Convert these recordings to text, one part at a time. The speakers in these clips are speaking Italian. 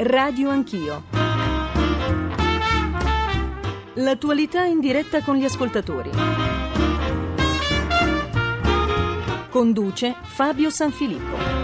Radio Anch'io. L'attualità in diretta con gli ascoltatori. Conduce Fabio Sanfilippo.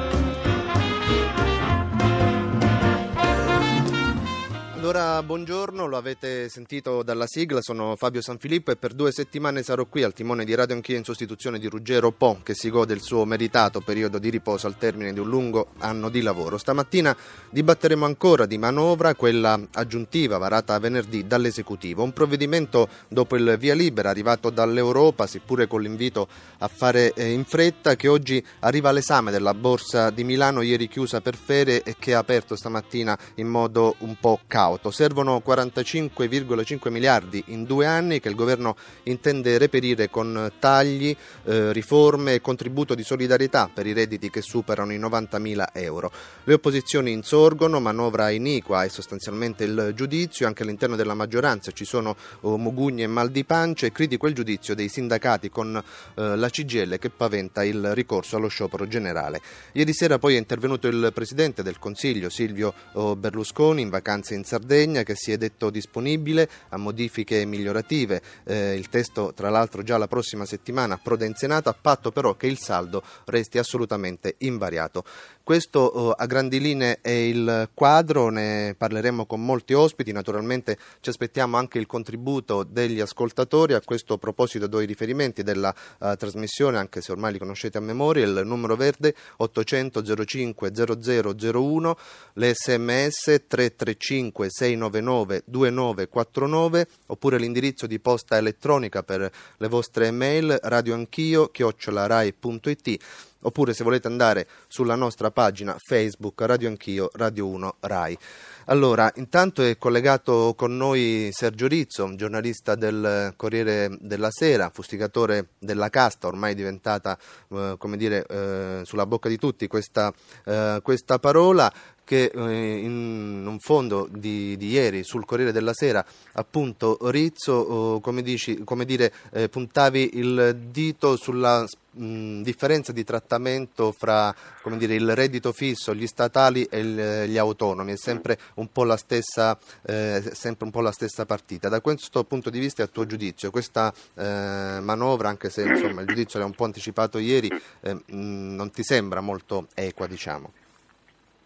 Allora, buongiorno, lo avete sentito dalla sigla, sono Fabio Sanfilippo e per due settimane sarò qui al timone di Radio Anch'io in sostituzione di Ruggero Po, che si gode il suo meritato periodo di riposo al termine di un lungo anno di lavoro. Stamattina dibatteremo ancora di manovra, quella aggiuntiva varata venerdì dall'esecutivo, un provvedimento dopo il via libera arrivato dall'Europa, seppure con l'invito a fare eh, in fretta, che oggi arriva all'esame della Borsa di Milano, ieri chiusa per ferie e che ha aperto stamattina in modo un po' caos auto. Servono 45,5 miliardi in due anni che il governo intende reperire con tagli, eh, riforme e contributo di solidarietà per i redditi che superano i 90 mila euro. Le opposizioni insorgono, manovra iniqua e sostanzialmente il giudizio, anche all'interno della maggioranza ci sono oh, mugugne e mal di pancia e critico il giudizio dei sindacati con eh, la CGL che paventa il ricorso allo sciopero generale. Ieri sera poi è intervenuto il Presidente del Consiglio Silvio oh, Berlusconi in vacanze in Sardegna Sardegna che si è detto disponibile a modifiche migliorative. Eh, il testo tra l'altro già la prossima settimana Senato a patto però che il saldo resti assolutamente invariato. Questo eh, a grandi linee è il quadro, ne parleremo con molti ospiti, naturalmente ci aspettiamo anche il contributo degli ascoltatori, a questo proposito do i riferimenti della uh, trasmissione, anche se ormai li conoscete a memoria, il numero verde 800 05 0001, le sms 335 699 2949 oppure l'indirizzo di posta elettronica per le vostre mail radioanchio chiocciolarai.it oppure se volete andare sulla nostra pagina Facebook Radio Anch'io Radio 1 Rai. Allora, intanto è collegato con noi Sergio Rizzo, giornalista del Corriere della Sera, fustigatore della casta, ormai diventata, eh, come dire, eh, sulla bocca di tutti questa, eh, questa parola che eh, in un fondo di, di, ieri sul Corriere della Sera appunto Rizzo oh, come, dici, come dire eh, puntavi il dito sulla mh, differenza di trattamento fra dire, il reddito fisso, gli statali e gli autonomi. È sempre un, stessa, eh, sempre un po' la stessa partita. Da questo punto di vista a tuo giudizio questa eh, manovra anche se insomma, il giudizio l'ha un po' anticipato ieri eh, non ti sembra molto equa diciamo?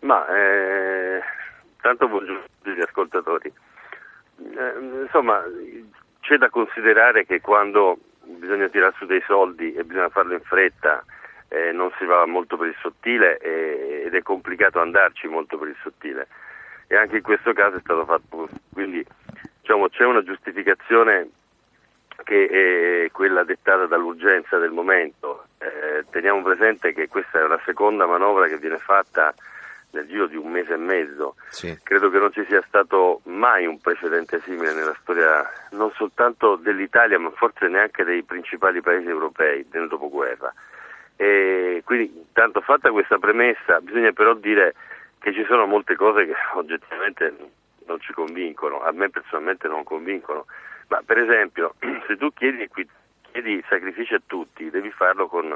Ma eh, tanto buongiorno a tutti gli ascoltatori. Eh, insomma, c'è da considerare che quando bisogna tirare su dei soldi e bisogna farlo in fretta eh, non si va molto per il sottile e, ed è complicato andarci molto per il sottile e anche in questo caso è stato fatto quindi diciamo, c'è una giustificazione che è quella dettata dall'urgenza del momento eh, teniamo presente che questa è la seconda manovra che viene fatta nel giro di un mese e mezzo. Sì. Credo che non ci sia stato mai un precedente simile nella storia non soltanto dell'Italia, ma forse neanche dei principali paesi europei nel dopoguerra. E quindi, tanto fatta questa premessa, bisogna però dire che ci sono molte cose che oggettivamente non ci convincono, a me personalmente non convincono. Ma per esempio, se tu chiedi, chiedi sacrifici a tutti, devi farlo con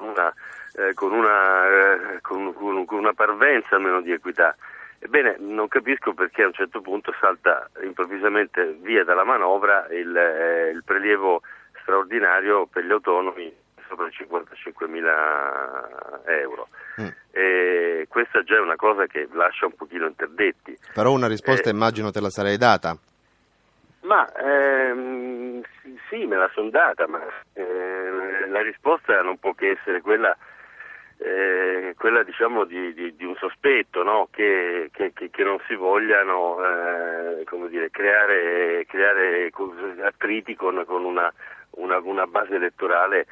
una eh, con, una, eh, con, con, con, una, parvenza almeno di equità. Ebbene, non capisco perché a un certo punto salta improvvisamente via dalla manovra il, eh, il prelievo straordinario per gli autonomi sopra i 55 mila euro. Mm. E questa già è una cosa che lascia un pochino interdetti. Però una risposta eh, immagino te la sarei data. Ma ehm, sì, me la sono data, ma eh, la risposta non può che essere quella eh, quella diciamo di, di, di un sospetto no? che, che, che, non si vogliano eh, dire, creare, creare, attriti con, con una, una, una, base elettorale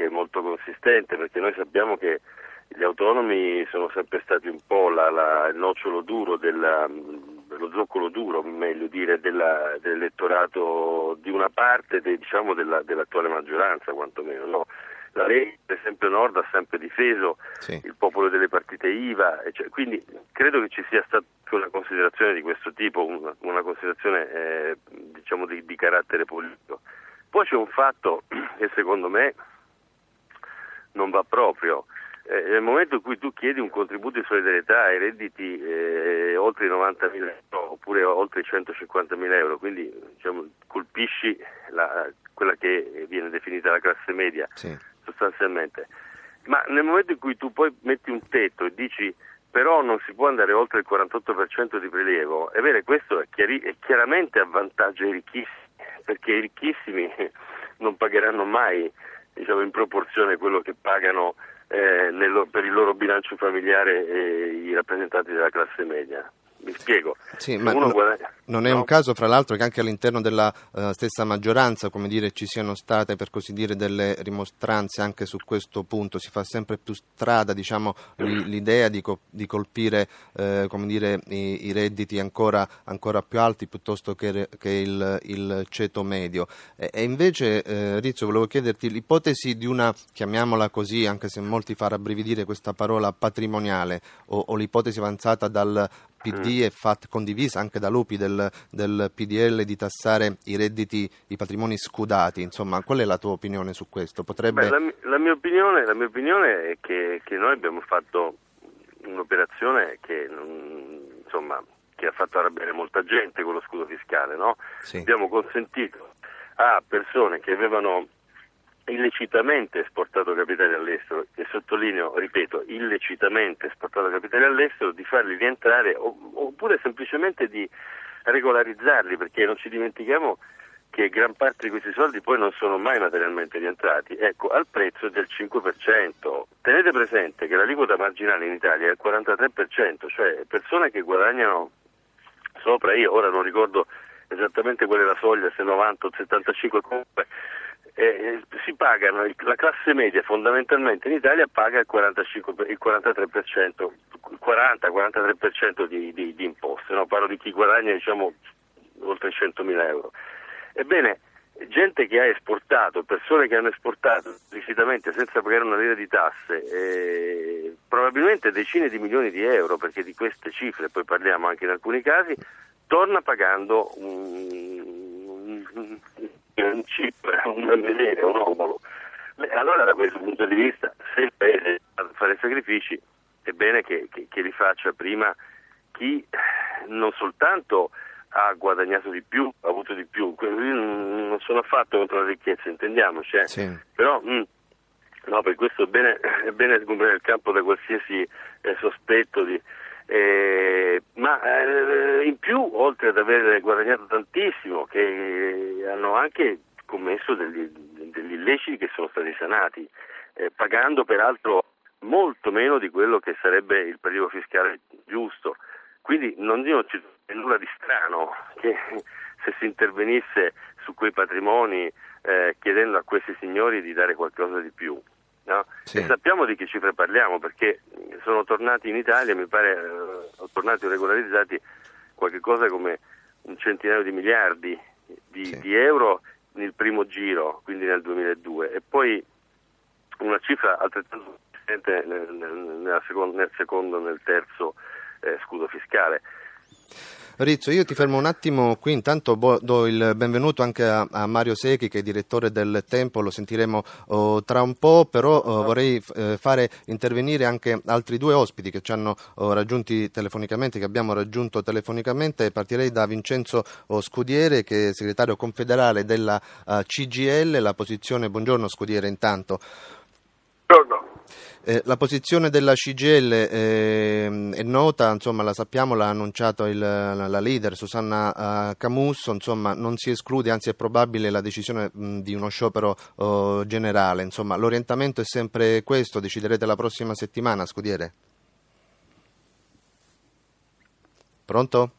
che è molto consistente perché noi sappiamo che gli autonomi sono sempre stati un po' la, la, il nocciolo duro della, lo zoccolo duro, meglio dire, della, dell'elettorato di una parte de, diciamo, della, dell'attuale maggioranza quantomeno. No? la Lega, per esempio Nord, ha sempre difeso sì. il popolo delle partite IVA, cioè, quindi credo che ci sia stata una considerazione di questo tipo, una, una considerazione eh, diciamo di, di carattere politico. Poi c'è un fatto che secondo me non va proprio. eh, nel momento in cui tu chiedi un contributo di solidarietà ai redditi eh, oltre i 90.000 euro oppure oltre i 150.000 euro, quindi diciamo, colpisci la, quella che viene definita la classe media sì. sostanzialmente, ma nel momento in cui tu poi metti un tetto e dici però non si può andare oltre il 48% di prelievo, è vero, questo è, chiari- è chiaramente a vantaggio ai ricchissimi, perché i ricchissimi non pagheranno mai diciamo, in proporzione quello che pagano eh, nel, per il loro bilancio familiare eh, i rappresentanti della classe media. Mi spiego. Sì, no, guadagna... non è no? un caso, fra l'altro, che anche all'interno della uh, stessa maggioranza, come dire, ci siano state, per così dire, delle rimostranze anche su questo punto. Si fa sempre più strada, diciamo, l'idea di, co- di colpire, eh, come dire, i, i redditi ancora, ancora, più alti piuttosto che, che il, il, ceto medio. E, e invece, eh, Rizzo, volevo chiederti l'ipotesi di una, chiamiamola così, anche se molti fa rabbrividire questa parola patrimoniale, o, o l'ipotesi avanzata dal PD e fat, condivisa anche da Lupi del, del, PDL di tassare i redditi, i patrimoni scudati. Insomma, qual è la tua opinione su questo? Potrebbe... Beh, la, la, mia opinione, la, mia opinione, è che, che, noi abbiamo fatto un'operazione che, insomma, che ha fatto arrabbiare molta gente con lo scudo fiscale. No? Sì. Abbiamo consentito a persone che avevano illecitamente esportato capitali all'estero, e sottolineo, ripeto, illecitamente esportato capitali all'estero, di farli rientrare oppure semplicemente di regolarizzarli, perché non ci dimentichiamo che gran parte di questi soldi poi non sono mai materialmente rientrati, ecco, al prezzo del 5%. Tenete presente che l'aliquota marginale in Italia è il 43%, cioè persone che guadagnano sopra, io ora non ricordo esattamente qual è la soglia, se 90 o 75 comunque, eh, si pagano, la classe media fondamentalmente in Italia paga il, 45, il 43%, il 40-43% di, di, di, imposte, no? parlo di chi guadagna diciamo, oltre 100.000 euro. Ebbene, gente che ha esportato, persone che hanno esportato licitamente senza pagare una lira di tasse, eh, probabilmente decine di milioni di euro, perché di queste cifre poi parliamo anche in alcuni casi, torna pagando un, un, un chip, un veleno, un omolo. Allora da questo punto di vista, se il paese fare sacrifici, è bene che, che, che, li faccia prima chi non soltanto ha guadagnato di più, ha avuto di più, non sono affatto contro la ricchezza, intendiamoci, eh. sì. però mh, mm, no, per questo è bene, è bene sgombrare il campo da qualsiasi eh, sospetto di, eh, ma eh, in più, oltre ad aver guadagnato tantissimo, che hanno anche commesso degli, degli illeciti che sono stati sanati, eh, pagando peraltro molto meno di quello che sarebbe il prelievo fiscale giusto. Quindi non c'è nulla di strano che se si intervenisse su quei patrimoni eh, chiedendo a questi signori di dare qualcosa di più. No? Sì. E sappiamo di che cifre parliamo perché sono tornati in Italia, mi pare, eh, sono tornati regolarizzati qualche cosa come un centinaio di miliardi di, sì. di euro nel primo giro, quindi nel 2002, e poi una cifra altrettanto nel, nel, secondo, nel secondo e nel terzo eh, scudo fiscale. Rizzo, io ti fermo un attimo qui, intanto do il benvenuto anche a, a Mario Secchi che è direttore del Tempo, lo sentiremo oh, tra un po', però oh, vorrei eh, fare intervenire anche altri due ospiti che ci hanno oh, raggiunti telefonicamente, che abbiamo raggiunto telefonicamente. Partirei da Vincenzo oh, Scudiere che è segretario confederale della uh, CGL, la posizione, buongiorno Scudiere intanto. Eh, la posizione della CGL eh, è nota, insomma, la sappiamo, l'ha annunciato il, la, leader Susanna uh, Camusso, insomma, non si esclude, anzi è probabile la decisione mh, di uno sciopero uh, generale. Insomma, l'orientamento è sempre questo, deciderete la prossima settimana, Scudiere? Pronto?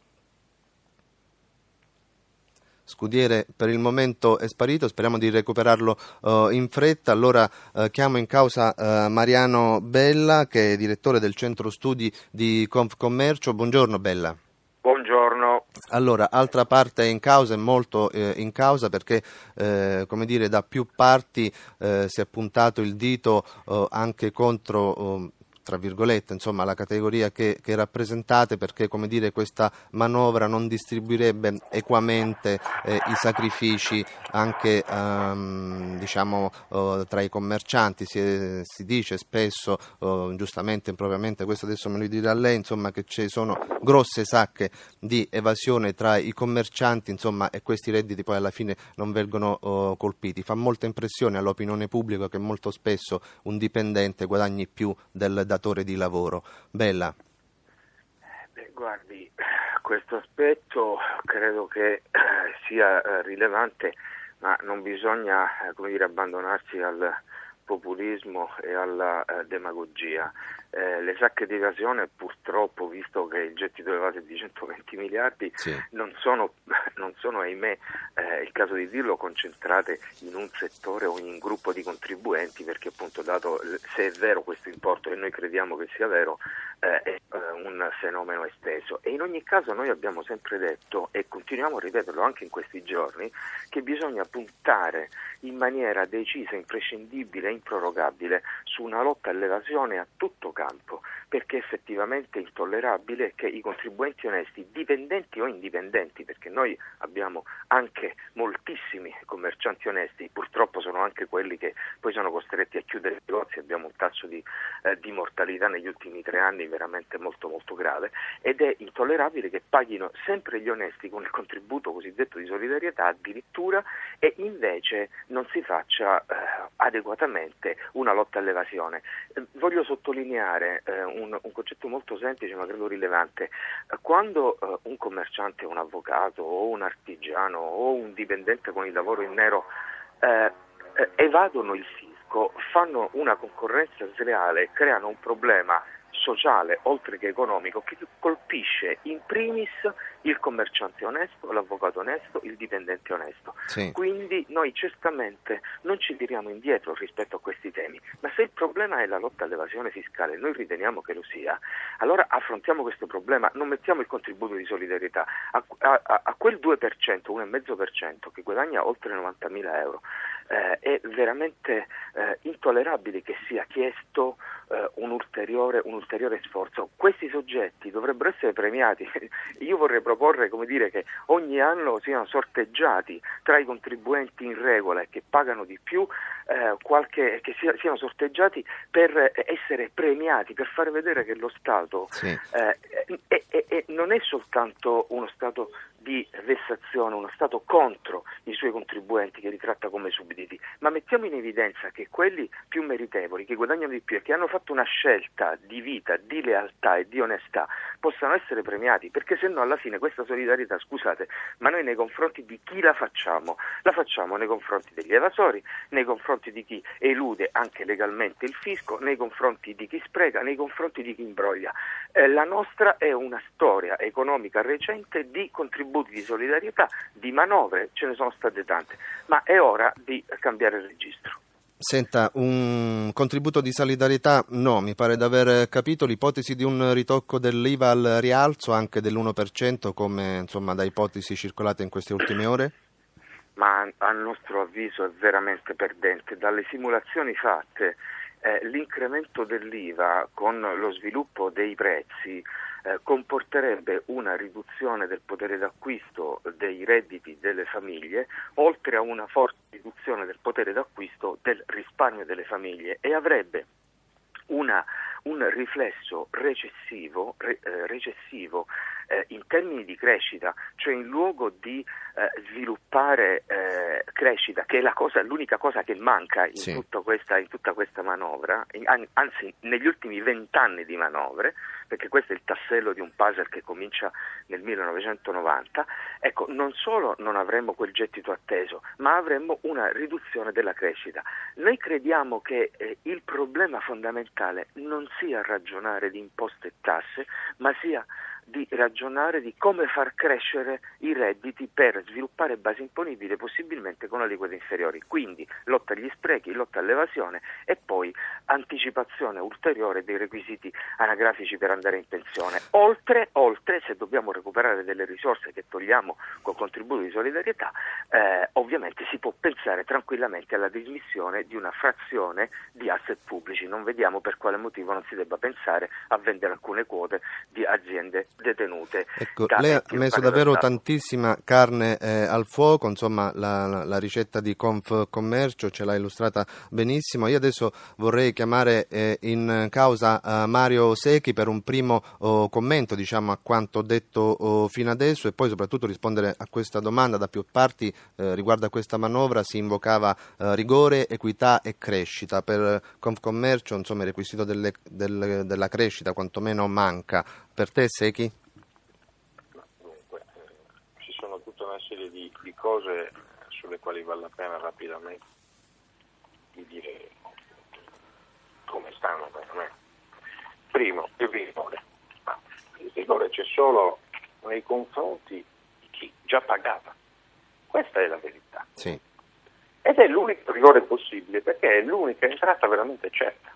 Scudiere per il momento è sparito, speriamo di recuperarlo uh, in fretta. Allora uh, chiamo in causa uh, Mariano Bella, che è direttore del centro studi di Confcommercio. Buongiorno Bella. Buongiorno. Allora, altra parte in causa, è molto eh, in causa perché, eh, come dire, da più parti eh, si è puntato il dito anche contro tra virgolette, insomma, la categoria che, che rappresentate perché, come dire, questa manovra non distribuirebbe equamente eh, i sacrifici anche ehm, diciamo, eh, tra i commercianti. Si, si dice spesso, eh, giustamente, impropriamente, questo adesso me lo dirà lei, insomma, che ci sono grosse sacche di evasione tra i commercianti insomma, e questi redditi poi alla fine non vengono oh, colpiti. Fa molta impressione all'opinione pubblica che molto spesso un dipendente guadagni più del datore di lavoro. Bella. Beh, guardi, questo aspetto credo che eh, sia eh, rilevante, ma non bisogna eh, dire, abbandonarsi al populismo e alla eh, demagogia. Eh, le sacche di evasione purtroppo, visto che il gettito elevato è di 120 miliardi, sì. non, sono, non, sono, ahimè, eh, il caso di dirlo, concentrate in un settore o in un gruppo di contribuenti, perché appunto dato se è vero questo importo e noi crediamo che sia vero, eh, è eh, un fenomeno esteso. E in ogni caso noi abbiamo sempre detto, e continuiamo a ripeterlo anche in questi giorni, che bisogna puntare in maniera decisa, imprescindibile e improrogabile su una lotta all'evasione a tutto campo, perché effettivamente è intollerabile che i contribuenti onesti, dipendenti o indipendenti, perché noi abbiamo anche moltissimi commercianti onesti, purtroppo sono anche quelli che poi sono costretti a chiudere i negozi, abbiamo un tasso di, eh, di mortalità negli ultimi tre anni veramente molto molto grave ed è intollerabile che paghino sempre gli onesti con il contributo cosiddetto di solidarietà addirittura e invece non si faccia eh, adeguatamente una lotta all'evasione. Eh, voglio sottolineare eh, un, un, concetto molto semplice ma credo rilevante. Quando eh, un commerciante, un avvocato o un artigiano o un dipendente con il lavoro in nero eh, evadono il fisco, fanno una concorrenza sleale, creano un problema sociale oltre che economico che colpisce in primis il commerciante onesto, l'avvocato onesto, il dipendente onesto. Sì. Quindi noi certamente non ci tiriamo indietro rispetto a questi temi, ma se il problema è la lotta all'evasione fiscale, noi riteniamo che lo sia, allora affrontiamo questo problema, non mettiamo il contributo di solidarietà a, a, a quel 2%, 1,5% che guadagna oltre 90.000 euro. Eh, è veramente eh, intollerabile che sia chiesto eh, un, ulteriore, un, ulteriore, sforzo. Questi soggetti dovrebbero essere premiati. Io vorrei proporre dire, che ogni anno siano sorteggiati tra i contribuenti in regola e che pagano di più, eh, qualche, che sia, siano sorteggiati per essere premiati, per far vedere che lo Stato sì. eh, è, è, è, non è soltanto uno Stato di vessazione, uno Stato contro i suoi contribuenti che li tratta come sudditi, ma mettiamo in evidenza che quelli più meritevoli, che guadagnano di più e che hanno fatto una scelta di vita, di lealtà e di onestà, possano essere premiati, perché se no alla fine questa solidarietà, scusate, ma noi nei confronti di chi la facciamo? La facciamo nei confronti degli evasori, nei confronti di chi elude anche legalmente il fisco, nei confronti di chi spreca, nei confronti di chi imbroglia. Eh, la nostra è una storia economica recente di contributi contributi di solidarietà, di manovre, ce ne sono state tante, ma è ora di cambiare il registro. Senta, un contributo di solidarietà no, mi pare di aver capito l'ipotesi di un ritocco dell'IVA al rialzo anche dell'1% come insomma da ipotesi circolate in queste ultime ore? Ma a nostro avviso è veramente perdente. Dalle simulazioni fatte eh, l'incremento dell'IVA con lo sviluppo dei prezzi eh, comporterebbe una riduzione del potere d'acquisto dei redditi delle famiglie, oltre a una forte riduzione del potere d'acquisto del risparmio delle famiglie e avrebbe una, un riflesso recessivo, re, eh, recessivo eh, in termini di crescita, cioè in luogo di eh, sviluppare eh, crescita, che è cosa, l'unica cosa che manca in, sì. tutta, questa, in tutta, questa, manovra, in, anzi negli ultimi vent'anni di manovre, perché questo è il tassello di un puzzle che comincia nel 1990, ecco, non solo non avremmo quel gettito atteso, ma avremmo una riduzione della crescita. Noi crediamo che eh, il problema fondamentale non sia ragionare di imposte e tasse, ma sia di ragionare di come far crescere i redditi per sviluppare basi imponibili possibilmente con aliquote inferiori. Quindi lotta agli sprechi, lotta all'evasione e poi anticipazione ulteriore dei requisiti anagrafici per andare in pensione. Oltre, oltre se dobbiamo recuperare delle risorse che togliamo col contributo di solidarietà, eh, ovviamente si può pensare tranquillamente alla dismissione di una frazione di asset pubblici. Non vediamo per quale motivo non si debba pensare a vendere alcune quote di aziende detenute. Ecco, lei ha messo davvero tantissima carne eh, al fuoco, insomma la, la, ricetta di Conf Commercio ce l'ha illustrata benissimo. Io adesso vorrei chiamare eh, in causa eh, Mario Secchi per un primo oh, commento diciamo, a quanto detto oh, fino adesso e poi soprattutto rispondere a questa domanda da più parti eh, riguardo a questa manovra si invocava eh, rigore, equità e crescita. Per Confcommercio insomma, il requisito delle, del, della crescita quantomeno manca. Per te Secchi? Dunque, ci sono tutta una serie di, cose sulle quali vale la pena rapidamente di dire come stanno per me. Primo, il rigore. il rigore c'è solo nei confronti di chi già pagava. Questa è la verità. Sì. Ed è l'unico rigore possibile perché è l'unica entrata veramente certa.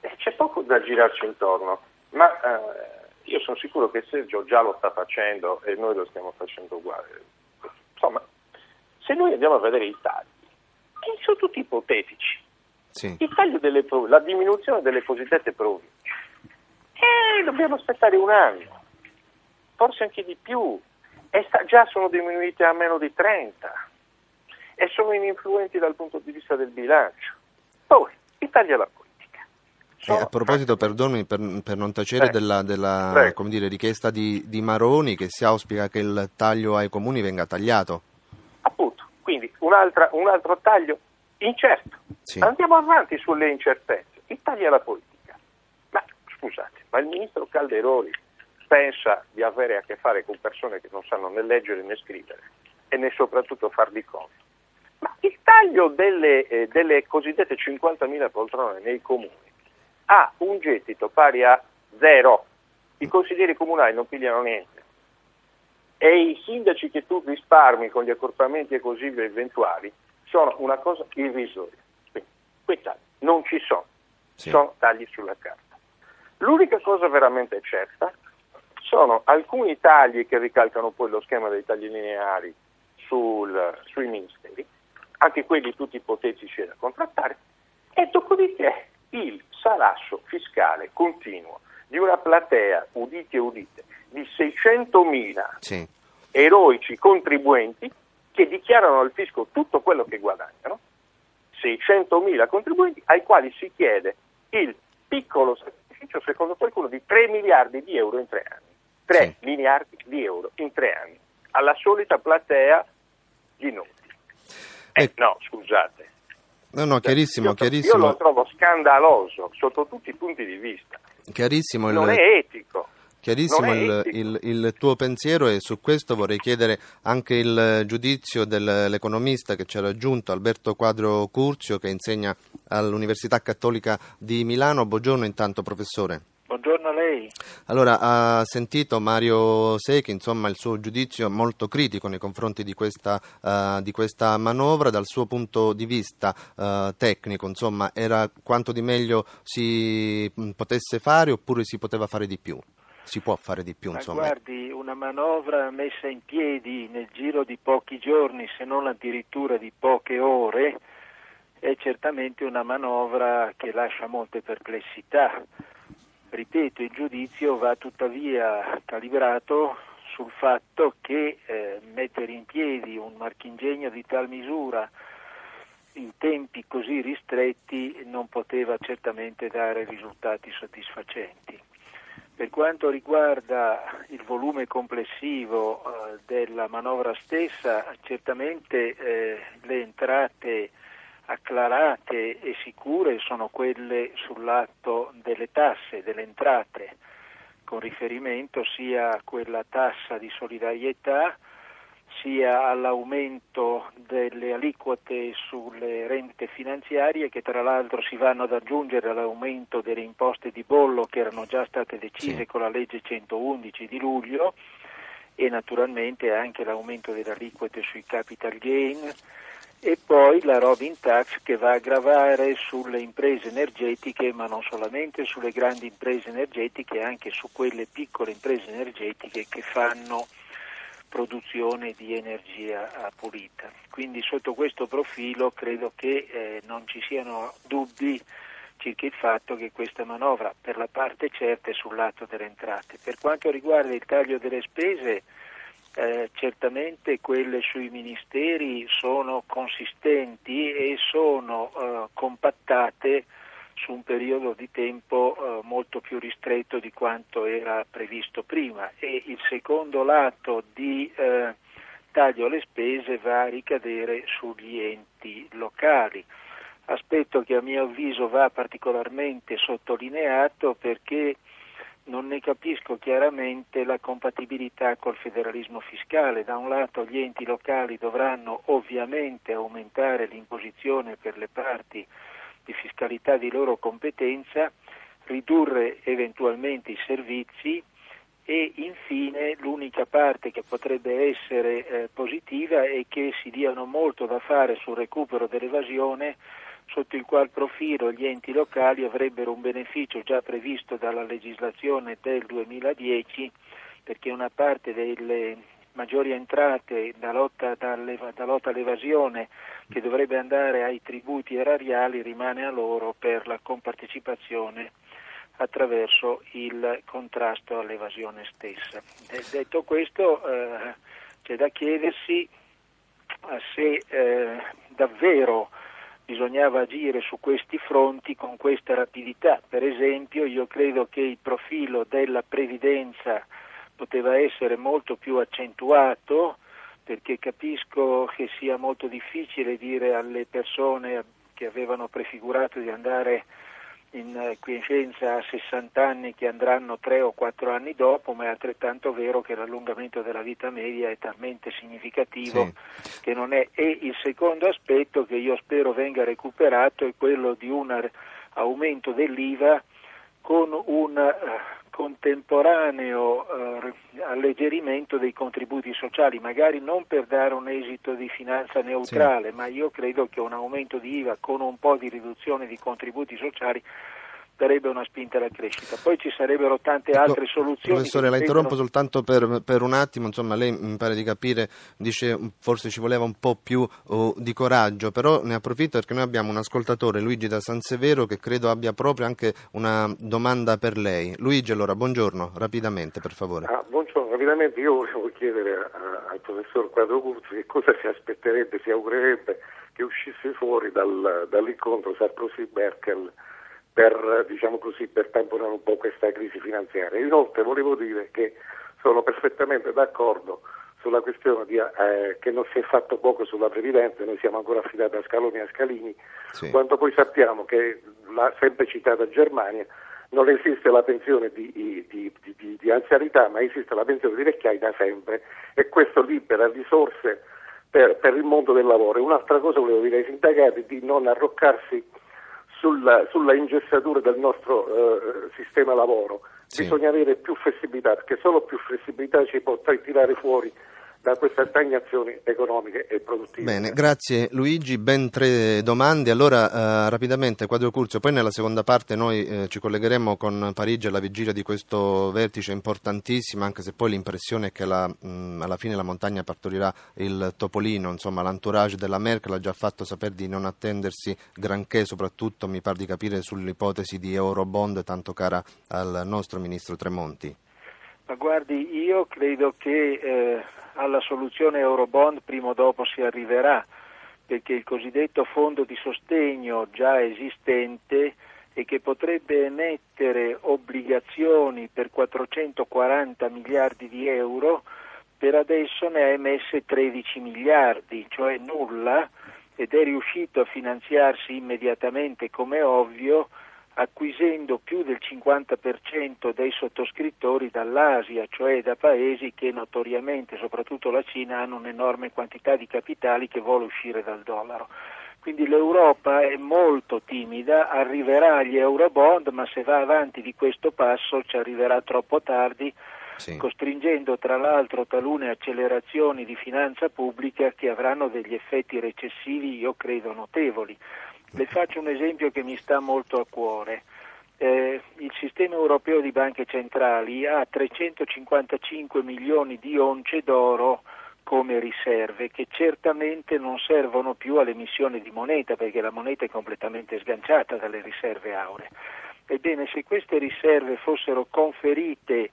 E c'è poco da girarci intorno, ma eh, io sono sicuro che Sergio già lo sta facendo e noi lo stiamo facendo uguale. Insomma, se noi andiamo a vedere i tagli, sono tutti ipotetici. Sì. Il taglio delle, la diminuzione delle cosiddette province. E dobbiamo aspettare un anno, forse anche di più. E sta, già sono diminuite a meno di 30 e sono ininfluenti dal punto di vista del bilancio. Poi, Italia la. So, eh, a proposito, perdonami per, per non tacere eh, della, della dire, richiesta di, di, Maroni che si auspica che il taglio ai comuni venga tagliato. Appunto, quindi un altro taglio incerto. Sì. Andiamo avanti sulle incertezze. Italia la politica. Ma scusate, ma il ministro Calderoli pensa di avere a che fare con persone che non sanno né leggere né scrivere e né soprattutto far di conto. Ma il taglio delle, eh, delle cosiddette 50.000 poltrone nei comuni ha un gettito pari a zero. I consiglieri comunali non pigliano niente. E i sindaci che tu risparmi con gli accorpamenti e così eventuali sono una cosa irrisoria. Quindi, quei tagli non ci sono, sì. sono tagli sulla carta. L'unica cosa veramente certa sono alcuni tagli che ricalcano poi lo schema dei tagli lineari sul, sui ministeri, anche quelli tutti ipotetici da contrattare, e dopodiché il salasso fiscale continuo di una platea, udite e udite, di 600.000 sì. eroici contribuenti che dichiarano al fisco tutto quello che guadagnano, 600.000 contribuenti ai quali si chiede il piccolo sacrificio, secondo qualcuno, di 3 miliardi di euro in tre anni. 3 sì. miliardi di euro in tre anni, alla solita platea di noti. Eh, eh, no, scusate. No, no, chiarissimo, io, chiarissimo. Io lo trovo scandaloso sotto tutti i punti di vista. Chiarissimo. Non il... è etico. Chiarissimo il, il, il, tuo pensiero e su questo vorrei chiedere anche il giudizio dell'economista che ci ha raggiunto, Alberto Quadro Curzio, che insegna all'Università Cattolica di Milano. Buongiorno intanto professore. Buongiorno a lei. Allora, ha sentito Mario Secchi, insomma, il suo giudizio molto critico nei confronti di questa, uh, di questa manovra, dal suo punto di vista uh, tecnico, insomma, era quanto di meglio si mm, potesse fare oppure si poteva fare di più? Si può fare di più, insomma. guardi, una manovra messa in piedi nel giro di pochi giorni, se non addirittura di poche ore, è certamente una manovra che lascia molte perplessità ripeto, il giudizio va tuttavia calibrato sul fatto che eh, mettere in piedi un marchingegno di tal misura in tempi così ristretti non poteva certamente dare risultati soddisfacenti. Per quanto riguarda il volume complessivo eh, della manovra stessa, certamente eh, le entrate acclarate e sicure sono quelle sul lato delle tasse, delle entrate, con riferimento sia a quella tassa di solidarietà sia all'aumento delle aliquote sulle rente finanziarie che tra l'altro si vanno ad aggiungere all'aumento delle imposte di bollo che erano già state decise sì. con la legge 111 di luglio e naturalmente anche l'aumento delle aliquote sui capital gain e poi la Robin Tax che va a gravare sulle imprese energetiche, ma non solamente sulle grandi imprese energetiche, anche su quelle piccole imprese energetiche che fanno produzione di energia pulita. Quindi sotto questo profilo credo che eh, non ci siano dubbi circa il fatto che questa manovra per la parte certa è sul lato delle entrate. Per quanto riguarda il taglio delle spese, eh, certamente quelle sui ministeri sono consistenti e sono eh, compattate su un periodo di tempo eh, molto più ristretto di quanto era previsto prima. E il secondo lato di eh, taglio alle spese va a ricadere sugli enti locali. Aspetto che a mio avviso va particolarmente sottolineato perché non ne capisco chiaramente la compatibilità col federalismo fiscale. Da un lato gli enti locali dovranno ovviamente aumentare l'imposizione per le parti di fiscalità di loro competenza, ridurre eventualmente i servizi e infine l'unica parte che potrebbe essere eh, positiva è che si diano molto da fare sul recupero dell'evasione sotto il qual profilo gli enti locali avrebbero un beneficio già previsto dalla legislazione del 2010 perché una parte delle maggiori entrate da lotta, da lotta all'evasione che dovrebbe andare ai tributi erariali rimane a loro per la compartecipazione attraverso il contrasto all'evasione stessa. detto questo eh, c'è da chiedersi se eh, davvero bisognava agire su questi fronti con questa rapidità. Per esempio io credo che il profilo della previdenza poteva essere molto più accentuato perché capisco che sia molto difficile dire alle persone che avevano prefigurato di andare in quiescenza a 60 anni che andranno 3 o 4 anni dopo, ma è altrettanto vero che l'allungamento della vita media è talmente significativo sì. che non è. E il secondo aspetto che io spero venga recuperato è quello di un aumento dell'IVA con un contemporaneo eh, alleggerimento dei contributi sociali, magari non per dare un esito di finanza neutrale, sì. ma io credo che un aumento di IVA con un po' di riduzione di contributi sociali darebbe una spinta alla crescita. Poi ci sarebbero tante ecco, altre soluzioni. Professore, la interrompo soltanto per, per, un attimo, insomma lei mi pare di capire, dice forse ci voleva un po' più oh, di coraggio, però ne approfitto perché noi abbiamo un ascoltatore, Luigi da San Severo, che credo abbia proprio anche una domanda per lei. Luigi, allora, buongiorno, rapidamente per favore. Ah, buongiorno, rapidamente io volevo chiedere a, al professor Quadro Curzi che cosa si aspetterebbe, si augurerebbe che uscisse fuori dal, dall'incontro Sarkozy-Merkel per, diciamo così, per tamponare un po' questa crisi finanziaria. Inoltre volevo dire che sono perfettamente d'accordo sulla questione di, eh, che non si è fatto poco sulla previdenza, noi siamo ancora affidati a Scaloni e a Scalini, sì. quando poi sappiamo che la sempre citata Germania non esiste la pensione di, di, di, di, anzianità, ma esiste la pensione di vecchiaia da sempre e questo libera risorse per, per il mondo del lavoro. E un'altra cosa volevo dire ai sindacati di non arroccarsi sulla, sulla ingessatura del nostro eh, sistema lavoro. Sì. Bisogna avere più flessibilità, perché solo più flessibilità ci può tirare fuori da queste stagnazioni economiche e produttive. Bene, grazie Luigi, ben tre domande. Allora eh, rapidamente Quadro Curzio, poi nella seconda parte noi eh, ci collegheremo con Parigi alla vigilia di questo vertice importantissimo, anche se poi l'impressione è che la, mh, alla fine la montagna partorirà il topolino, insomma l'entourage della Merkel ha già fatto sapere di non attendersi granché, soprattutto mi pare di capire sull'ipotesi di Eurobond tanto cara al nostro ministro Tremonti. Ma guardi, io credo che eh, alla soluzione Eurobond prima o dopo si arriverà, perché il cosiddetto fondo di sostegno già esistente e che potrebbe emettere obbligazioni per 440 miliardi di euro, per adesso ne ha emesse 13 miliardi, cioè nulla, ed è riuscito a finanziarsi immediatamente, come ovvio, acquisendo più del 50% dei sottoscrittori dall'Asia, cioè da paesi che notoriamente, soprattutto la Cina, hanno un'enorme quantità di capitali che vuole uscire dal dollaro. Quindi l'Europa è molto timida, arriverà agli eurobond, ma se va avanti di questo passo ci arriverà troppo tardi, sì. costringendo tra l'altro talune accelerazioni di finanza pubblica che avranno degli effetti recessivi, io credo, notevoli. Le faccio un esempio che mi sta molto a cuore. Eh, il sistema europeo di banche centrali ha 355 milioni di once d'oro come riserve che certamente non servono più all'emissione di moneta perché la moneta è completamente sganciata dalle riserve auree. Ebbene, se queste riserve fossero conferite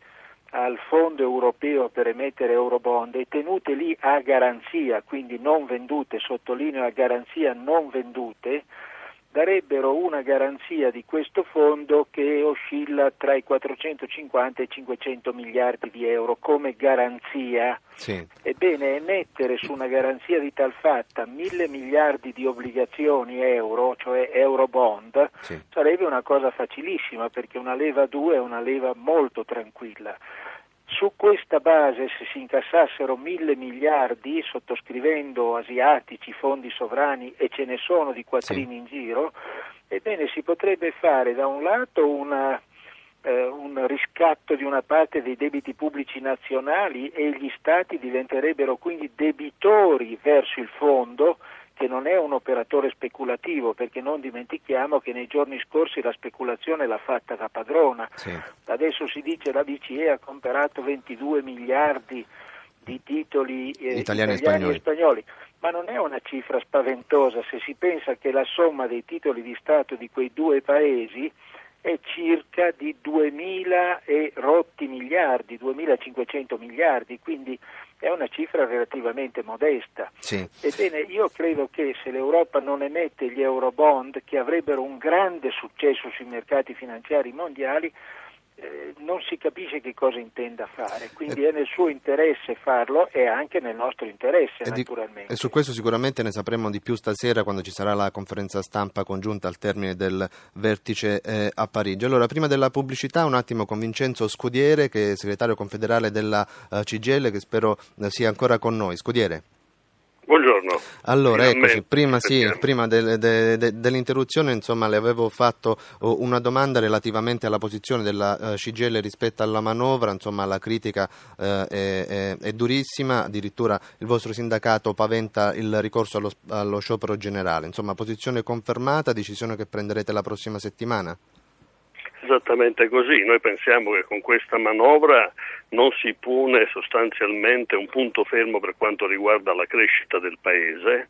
al Fondo europeo per emettere eurobond e tenute lì a garanzia, quindi non vendute, sottolineo a garanzia non vendute, darebbero una garanzia di questo fondo che oscilla tra i 450 e i 500 miliardi di euro come garanzia. Sì. Ebbene, emettere su una garanzia di tal fatta mille miliardi di obbligazioni euro, cioè eurobond, sì. sarebbe una cosa facilissima perché una leva 2 è una leva molto tranquilla. Su questa base, se si incassassero mille miliardi sottoscrivendo asiatici, fondi sovrani e ce ne sono di quattrini sì. in giro, ebbene si potrebbe fare da un lato una, eh, un riscatto di una parte dei debiti pubblici nazionali e gli stati diventerebbero quindi debitori verso il fondo che non è un operatore speculativo, perché non dimentichiamo che nei giorni scorsi la speculazione l'ha fatta da padrona. Sì. Adesso si dice che la BCE ha comprato 22 miliardi di titoli eh, italiani, italiani e, spagnoli. e spagnoli. Ma non è una cifra spaventosa se si pensa che la somma dei titoli di Stato di quei due paesi è circa di 2.000 e rotti miliardi, 2.500 miliardi, quindi è una cifra relativamente modesta. Sì. Ebbene, io credo che se l'Europa non emette gli eurobond, che avrebbero un grande successo sui mercati finanziari mondiali, eh, non si capisce che cosa intenda fare, quindi è nel suo interesse farlo e anche nel nostro interesse e naturalmente. Di, e su questo sicuramente ne sapremo di più stasera quando ci sarà la conferenza stampa congiunta al termine del vertice eh, a Parigi. Allora, prima della pubblicità un attimo con Vincenzo Scudiere che è segretario confederale della uh, CGL che spero uh, sia ancora con noi. Scudiere. Buongiorno. Allora, eccoci, prima, sì, prima de, de, de, dell'interruzione insomma, le avevo fatto oh, una domanda relativamente alla posizione della uh, CGL rispetto alla manovra, insomma la critica uh, è, è, è, durissima, addirittura il vostro sindacato paventa il ricorso allo, allo sciopero generale, insomma posizione confermata, decisione che prenderete la prossima settimana? Esattamente così, noi pensiamo che con questa manovra non si pone sostanzialmente un punto fermo per quanto riguarda la crescita del Paese,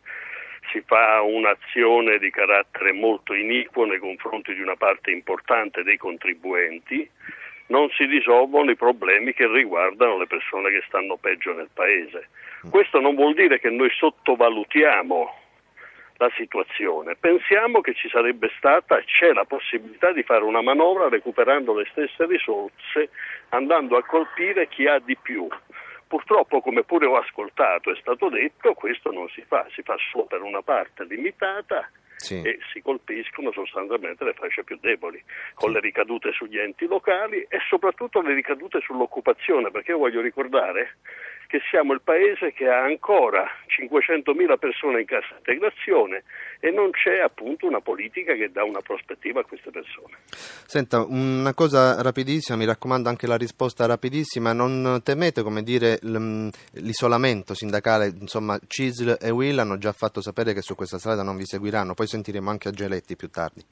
si fa un'azione di carattere molto iniquo nei confronti di una parte importante dei contribuenti, non si risolvono i problemi che riguardano le persone che stanno peggio nel Paese. Questo non vuol dire che noi sottovalutiamo la situazione. Pensiamo che ci sarebbe stata e c'è la possibilità di fare una manovra recuperando le stesse risorse, andando a colpire chi ha di più. Purtroppo, come pure ho ascoltato, è stato detto, questo non si fa, si fa solo per una parte limitata sì. e si colpiscono sostanzialmente le fasce più deboli, con sì. le ricadute sugli enti locali e soprattutto le ricadute sull'occupazione, perché io voglio ricordare che siamo il paese che ha ancora 500.000 persone in cassa integrazione e non c'è appunto una politica che dà una prospettiva a queste persone. Senta, una cosa rapidissima, mi raccomando anche la risposta rapidissima, non temete come dire l'isolamento sindacale, insomma CISL e WIL hanno già fatto sapere che su questa strada non vi seguiranno, poi sentiremo anche a Geletti più tardi.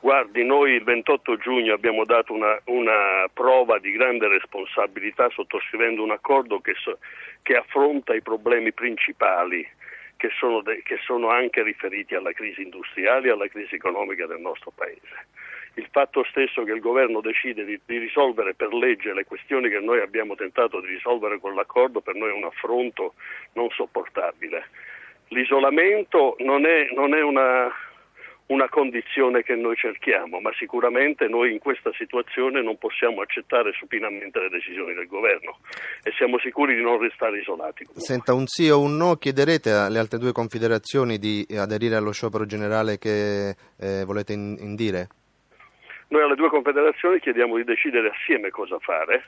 Guardi, noi il 28 giugno abbiamo dato una, una prova di grande responsabilità sottoscrivendo un accordo che, so, che affronta i problemi principali che sono, de, che sono, anche riferiti alla crisi industriale e alla crisi economica del nostro Paese. Il fatto stesso che il governo decide di, di, risolvere per legge le questioni che noi abbiamo tentato di risolvere con l'accordo per noi è un affronto non sopportabile. L'isolamento non è, non è una, una condizione che noi cerchiamo, ma sicuramente noi in questa situazione non possiamo accettare supinamente le decisioni del governo e siamo sicuri di non restare isolati. Comunque. Senta, un sì o un no, chiederete alle altre due confederazioni di aderire allo sciopero generale che eh, volete indire? Noi alle due confederazioni chiediamo di decidere assieme cosa fare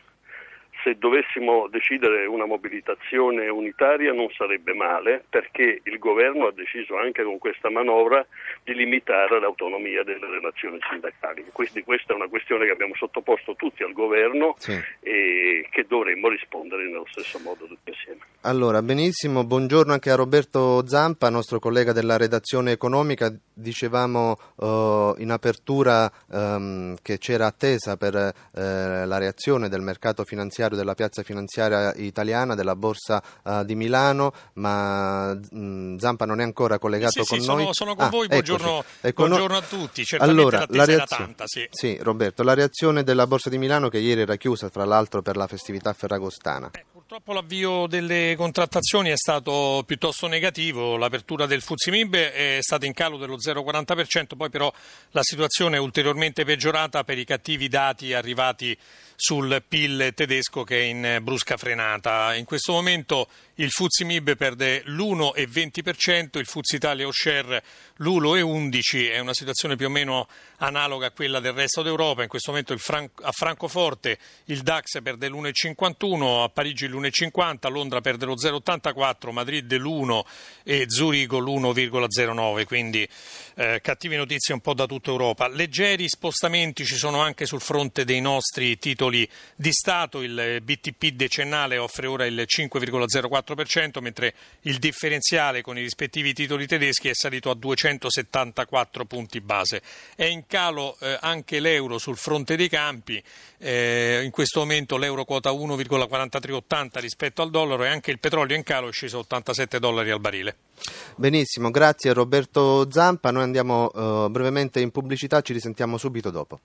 se dovessimo decidere una mobilitazione unitaria non sarebbe male perché il governo ha deciso anche con questa manovra di limitare l'autonomia delle relazioni sindacali. Quindi questa è una questione che abbiamo sottoposto tutti al governo sì. e che dovremmo rispondere nello stesso modo tutti assieme. Allora, benissimo, buongiorno anche a Roberto Zampa, nostro collega della redazione economica. Dicevamo uh, in apertura um, che c'era attesa per uh, la reazione del mercato finanziario finanziario della piazza finanziaria italiana, della Borsa uh, di Milano, ma mh, mm, Zampa non è ancora collegato sì, con sì, noi. Sono, sono con ah, voi, buongiorno, ecco, buongiorno, a tutti, certamente allora, la reazione, tanta. Sì. sì. Roberto, la reazione della Borsa di Milano che ieri era chiusa, tra l'altro per la festività ferragostana. Eh, Purtroppo l'avvio delle contrattazioni è stato piuttosto negativo, l'apertura del Fuzimib è stata in calo dello 0,40%, poi però la situazione è ulteriormente peggiorata per i cattivi dati arrivati sul PIL tedesco che è in brusca frenata. In questo momento il Fuzimib perde l'1,20%, il Fuz Italia o Share l'1,11%, è una situazione più o meno analoga a quella del resto d'Europa. In questo momento Fran- a Francoforte il DAX perde l'1,51%, a Parigi l'1,50%, a Londra perde lo 0,84%, Madrid l'1% e Zurigo l'1,09%, quindi eh, cattive notizie un po' da tutta Europa. Leggeri spostamenti ci sono anche sul fronte dei nostri titoli di Stato, il BTP decennale offre ora il 5,04%, mentre il differenziale con i rispettivi titoli tedeschi è salito a 274 punti base. È in calo eh, anche l'euro sul fronte dei campi, eh, in questo momento l'euro quota 1,4380 rispetto al dollaro e anche il petrolio in calo è sceso a 87 dollari al barile. Benissimo, grazie Roberto Zampa. Noi andiamo uh, brevemente in pubblicità, ci risentiamo subito dopo.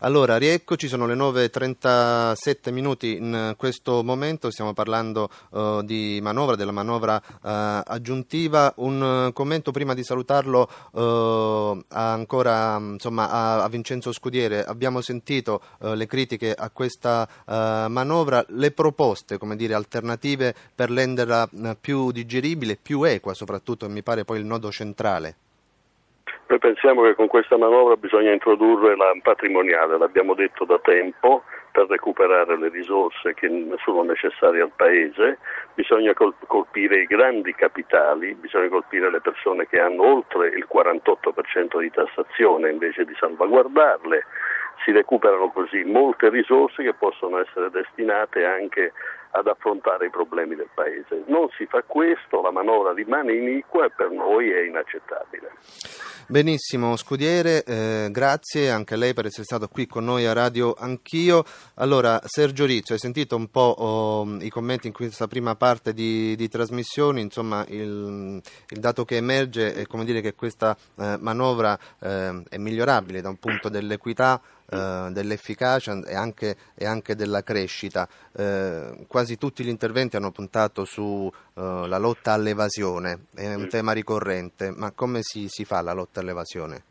Allora, rieccoci, sono le 9.37 minuti in questo momento, stiamo parlando uh, di manovra, della manovra uh, aggiuntiva. Un commento prima di salutarlo ancora insomma, a, a, Vincenzo Scudiere. Abbiamo sentito le critiche a questa manovra, le proposte come dire, alternative per renderla più digeribile, più equa soprattutto soprattutto mi pare poi il nodo centrale. Noi pensiamo che con questa manovra bisogna introdurre la patrimoniale, l'abbiamo detto da tempo, per recuperare le risorse che sono necessarie al Paese, bisogna colpire i grandi capitali, bisogna colpire le persone che hanno oltre il 48% di tassazione invece di salvaguardarle, si recuperano così molte risorse che possono essere destinate anche ad affrontare i problemi del Paese. Non si fa questo, la manovra rimane iniqua e per noi è inaccettabile. Benissimo, Scudiere, eh, grazie anche a lei per essere stato qui con noi a Radio Anch'io. Allora, Sergio Rizzo, hai sentito un po' oh, i commenti in questa prima parte di, di trasmissione, insomma il, il, dato che emerge è come dire che questa eh, manovra eh, è migliorabile da un punto dell'equità eh, dell'efficacia e anche, e anche della crescita. Eh, quasi tutti gli interventi hanno puntato sulla eh, lotta all'evasione, è un tema ricorrente, ma come si, si fa la lotta all'evasione?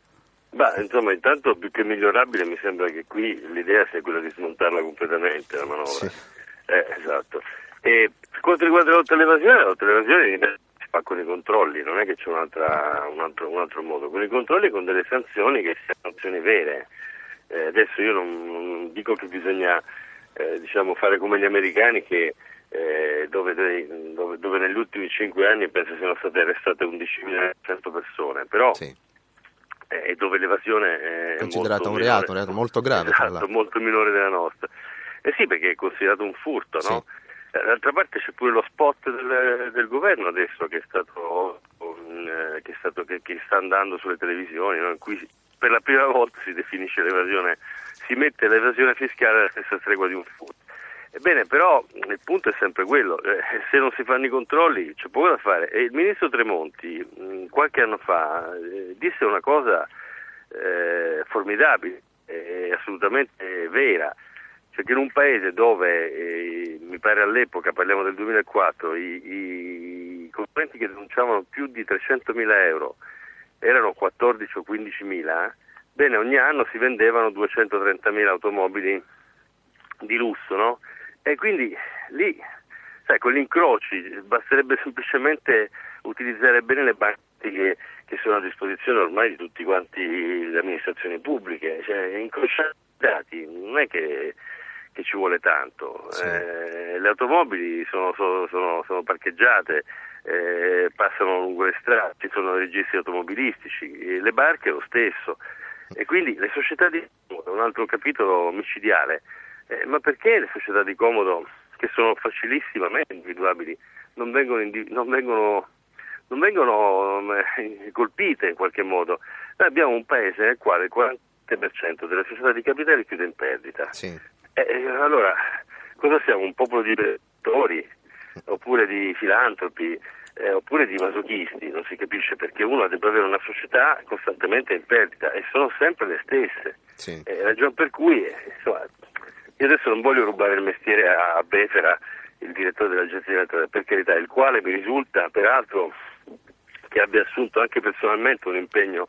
Beh, insomma, intanto più che migliorabile mi sembra che qui l'idea sia quella di smontarla completamente la manovra. Sì. Eh, esatto. E per quanto riguarda la lotta all'evasione, la lotta all'evasione si fa con i controlli, non è che c'è un, altro, un altro modo, con i controlli e con delle sanzioni che siano sanzioni vere. Eh, adesso io non, non, dico che bisogna eh, diciamo, fare come gli americani che, eh, dove, dove, dove, negli ultimi cinque anni penso siano state arrestate 11.100 persone, però sì. Eh, dove l'evasione è considerato un reato, reato, molto grave, esatto, molto minore della nostra. Eh sì, perché è considerato un furto, sì. no? Eh, d'altra parte c'è pure lo spot del, del governo adesso che, è stato, che, è stato, che, che sta andando sulle televisioni, no? in cui per la prima volta si definisce l'evasione, si mette l'evasione fiscale alla stessa stregua di un furto. Ebbene, però il punto è sempre quello, eh, se non si fanno i controlli c'è poco da fare. E il ministro Tremonti qualche anno fa eh, disse una cosa eh, formidabile e assolutamente vera, cioè che in un paese dove, eh, mi pare all'epoca, parliamo del 2004, i, i, i che denunciavano più di 300 mila euro erano 14 o 15 mila, bene, ogni anno si vendevano 230 mila automobili di lusso, no? E quindi lì, sai, con gli incroci basterebbe semplicemente utilizzare bene le banche che, che sono a disposizione ormai di tutti quanti le amministrazioni pubbliche, cioè, incrociare i dati non è che, che ci vuole tanto, sì. eh, le automobili sono, sono, sono, sono parcheggiate, eh, passano lungo le strade, ci sono registri automobilistici, le barche lo stesso e quindi le società di comodo, un altro capitolo micidiale, eh, ma perché le società di comodo che sono facilissimamente individuabili non vengono, indi- non vengono, non vengono eh, colpite in qualche modo? Noi abbiamo un paese nel quale il 40% delle società di capitali chiude in perdita. Sì. Eh, allora, cosa siamo? Un popolo di lettori oppure di filantropi? eh, oppure di masochisti, non si capisce perché uno debba avere una società costantemente in perdita e sono sempre le stesse. Sì. Eh, ragione per cui, insomma, io adesso non voglio rubare il mestiere a, a Befera, il direttore dell'agenzia elettorale, per carità, il quale mi risulta peraltro che abbia assunto anche personalmente un impegno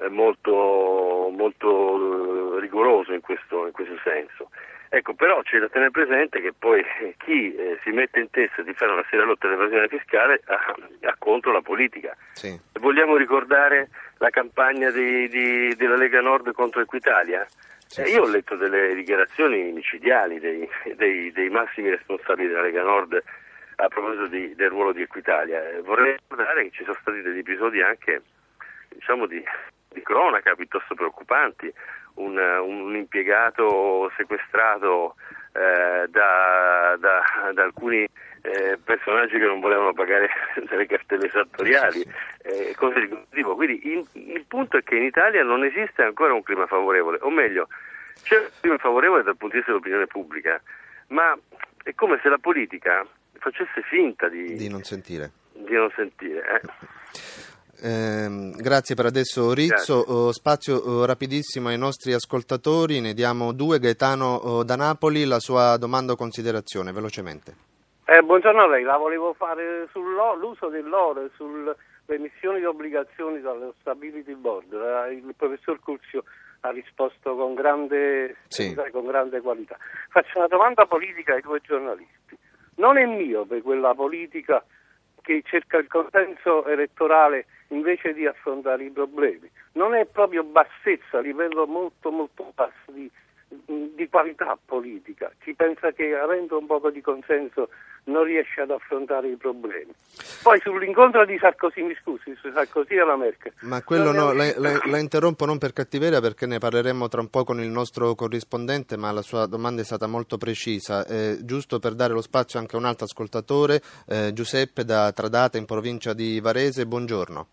eh, molto, molto eh, rigoroso in questo, in questo senso. Ecco, però c'è da tenere presente che poi eh, chi eh, si mette in testa di fare una seria lotta all'evasione fiscale ha, ha contro la politica. Sì. Vogliamo ricordare la campagna di, di, della Lega Nord contro Equitalia? Sì, eh, sì, io ho letto delle dichiarazioni micidiali dei, dei, dei massimi responsabili della Lega Nord a proposito di, del ruolo di Equitalia. Vorrei ricordare che ci sono stati degli episodi anche diciamo, di, di cronaca piuttosto preoccupanti un, un impiegato sequestrato eh, da, da, da, alcuni eh, personaggi che non volevano pagare delle cartelle esattoriali, eh, cose di questo tipo. Quindi in, il punto è che in Italia non esiste ancora un clima favorevole, o meglio, c'è un clima favorevole dal punto di vista dell'opinione pubblica, ma è come se la politica facesse finta di, di non sentire. Di non sentire eh. Eh, grazie per adesso Rizzo, oh, spazio oh, rapidissimo ai nostri ascoltatori, ne diamo due, Gaetano oh, da Napoli, la sua domanda o considerazione, velocemente. Eh, buongiorno a lei, la volevo fare sull'uso dell'oro sulle emissioni di obbligazioni dallo Stability Board. Il professor Curzio ha risposto con grande, sì. con grande qualità. Faccio una domanda politica ai due giornalisti. Non è mio per quella politica che cerca il consenso elettorale invece di affrontare i problemi. Non è proprio bassezza, a livello molto molto basso di, di qualità politica. Chi pensa che avendo un poco di consenso non riesce ad affrontare i problemi. Poi sull'incontro di Sarkozy, mi scusi, su Sarkozy e la Merkel. Ma quello no, la, la, la, interrompo non per cattiveria perché ne parleremo tra un po' con il nostro corrispondente, ma la sua domanda è stata molto precisa. Eh, giusto per dare lo spazio anche a un altro ascoltatore, eh, Giuseppe da Tradata in provincia di Varese, buongiorno.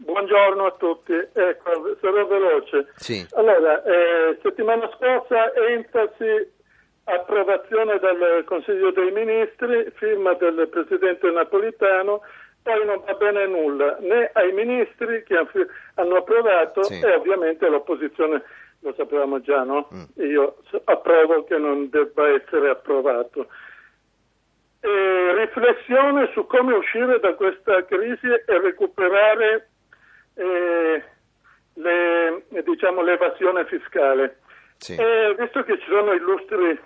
Buongiorno a tutti, ecco, sarò veloce. Sì. Allora, eh, settimana scorsa enfasi approvazione del Consiglio dei Ministri, firma del Presidente Napolitano, poi non va bene nulla né ai ministri che hanno approvato Sì. e ovviamente l'opposizione, lo sapevamo già, no? Mm. Io approvo che non debba essere approvato. E riflessione su come uscire da questa crisi e recuperare eh, le- diciamo, l'evasione fiscale. Sì. Eh, visto che ci sono illustri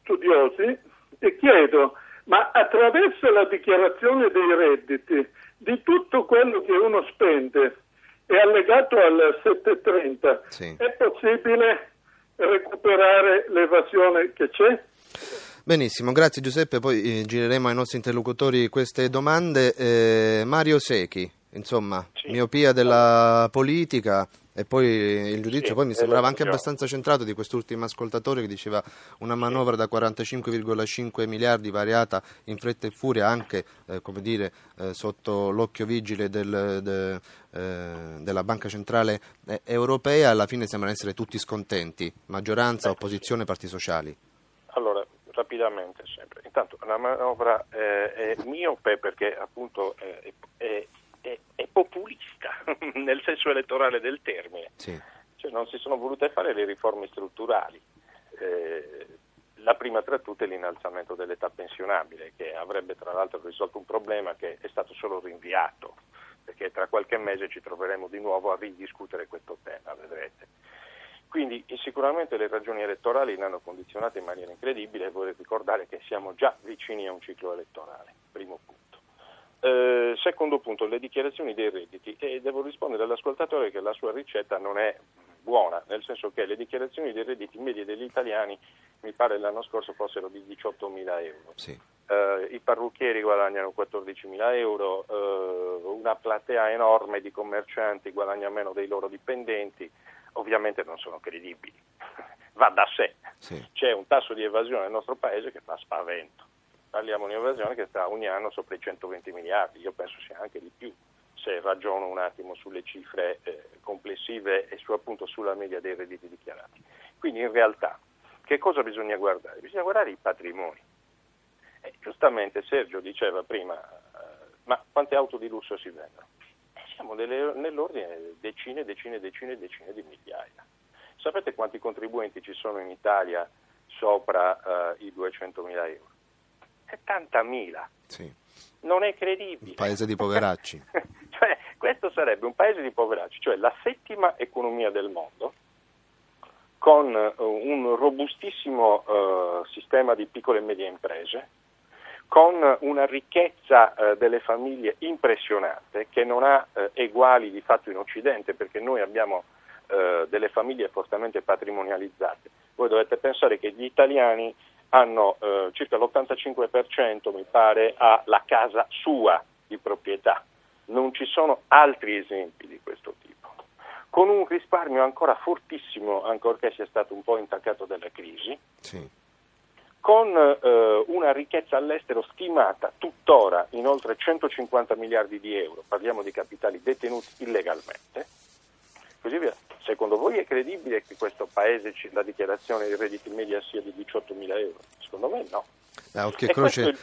studiosi, ti chiedo, ma attraverso la dichiarazione dei redditi, di tutto quello che uno spende è allegato al 730, Sì. è possibile recuperare l'evasione che c'è? Benissimo, grazie Giuseppe, poi eh, gireremo ai nostri interlocutori queste domande. Eh, Mario Secchi, insomma, Sì. miopia della politica e poi il giudizio Sì, poi mi sembrava anche abbastanza centrato di quest'ultimo ascoltatore che diceva una manovra da 45,5 miliardi variata in fretta e furia anche eh, come dire, eh, sotto l'occhio vigile del- de- eh, della Banca Centrale eh, Europea, alla fine sembrano essere tutti scontenti, maggioranza, opposizione, parti sociali. Allora, rapidamente sempre. Intanto la manovra eh, è miope perché appunto eh, è, è- è populista nel senso elettorale del termine. Sì. Cioè, non si sono volute fare le riforme strutturali. Eh, la prima tra tutte è l'innalzamento dell'età pensionabile, che avrebbe tra l'altro risolto un problema che è stato solo rinviato, perché tra qualche mese ci troveremo di nuovo a ridiscutere questo tema, vedrete. Quindi sicuramente le ragioni elettorali l'hanno condizionata in maniera incredibile e vorrei ricordare che siamo già vicini a un ciclo elettorale. Eh, secondo punto, le dichiarazioni dei redditi. E devo rispondere all'ascoltatore che la sua ricetta non è buona, nel senso che le dichiarazioni dei redditi medie degli italiani mi pare l'anno scorso fossero di 18 mila euro. Sì. Uh, I parrucchieri guadagnano 14 mila euro, uh, una platea enorme di commercianti guadagna meno dei loro dipendenti, ovviamente non sono credibili, va da sé. Sì. C'è un tasso di evasione nel nostro paese che fa spavento. Parliamo di un'evasione che sta ogni anno sopra i 120 miliardi, io penso sia anche di più se ragiono un attimo sulle cifre eh, complessive e su, appunto sulla media dei redditi dichiarati. Quindi in realtà che cosa bisogna guardare? Bisogna guardare i patrimoni. Eh, giustamente Sergio diceva prima, eh, ma quante auto di lusso si vendono? Eh, siamo delle, nell'ordine di decine, decine, decine, decine di migliaia. Sapete quanti contribuenti ci sono in Italia sopra eh, i 200.000 euro? 70.000. Sì. Non è credibile. Un paese di poveracci. cioè, questo sarebbe un paese di poveracci, cioè la settima economia del mondo, con uh, un robustissimo uh, sistema di piccole e medie imprese, con una ricchezza uh, delle famiglie impressionante che non ha eguali di fatto in Occidente perché noi abbiamo delle famiglie fortemente patrimonializzate. Voi dovete pensare che gli italiani hanno circa l'85% mi pare ha la casa sua di proprietà. Non ci sono altri esempi di questo tipo con un risparmio ancora fortissimo, ancorché sia stato un po' intaccato dalla crisi, sì. con eh, una ricchezza all'estero stimata tuttora in oltre 150 miliardi di euro, parliamo di capitali detenuti illegalmente, così via. Secondo voi è credibile che questo paese la dichiarazione dei redditi media sia di 18 mila euro? Secondo me no. A occhio e croce,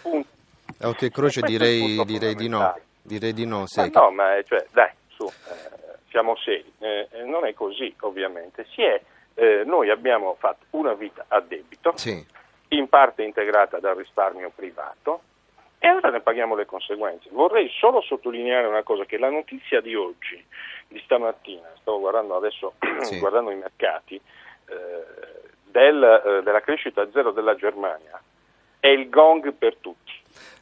a occhio e croce direi, direi di no. Direi di no, ma no, ma cioè, dai, su. Eh, siamo seri. Eh, eh, non è così, ovviamente. È, eh, noi abbiamo fatto una vita a debito, sì. in parte integrata dal risparmio privato, e ora ne paghiamo le conseguenze. Vorrei solo sottolineare una cosa, che la notizia di oggi, di stamattina, sto guardando adesso sì. guardando i mercati, eh, del, eh, della crescita zero della Germania, è il gong per tutti.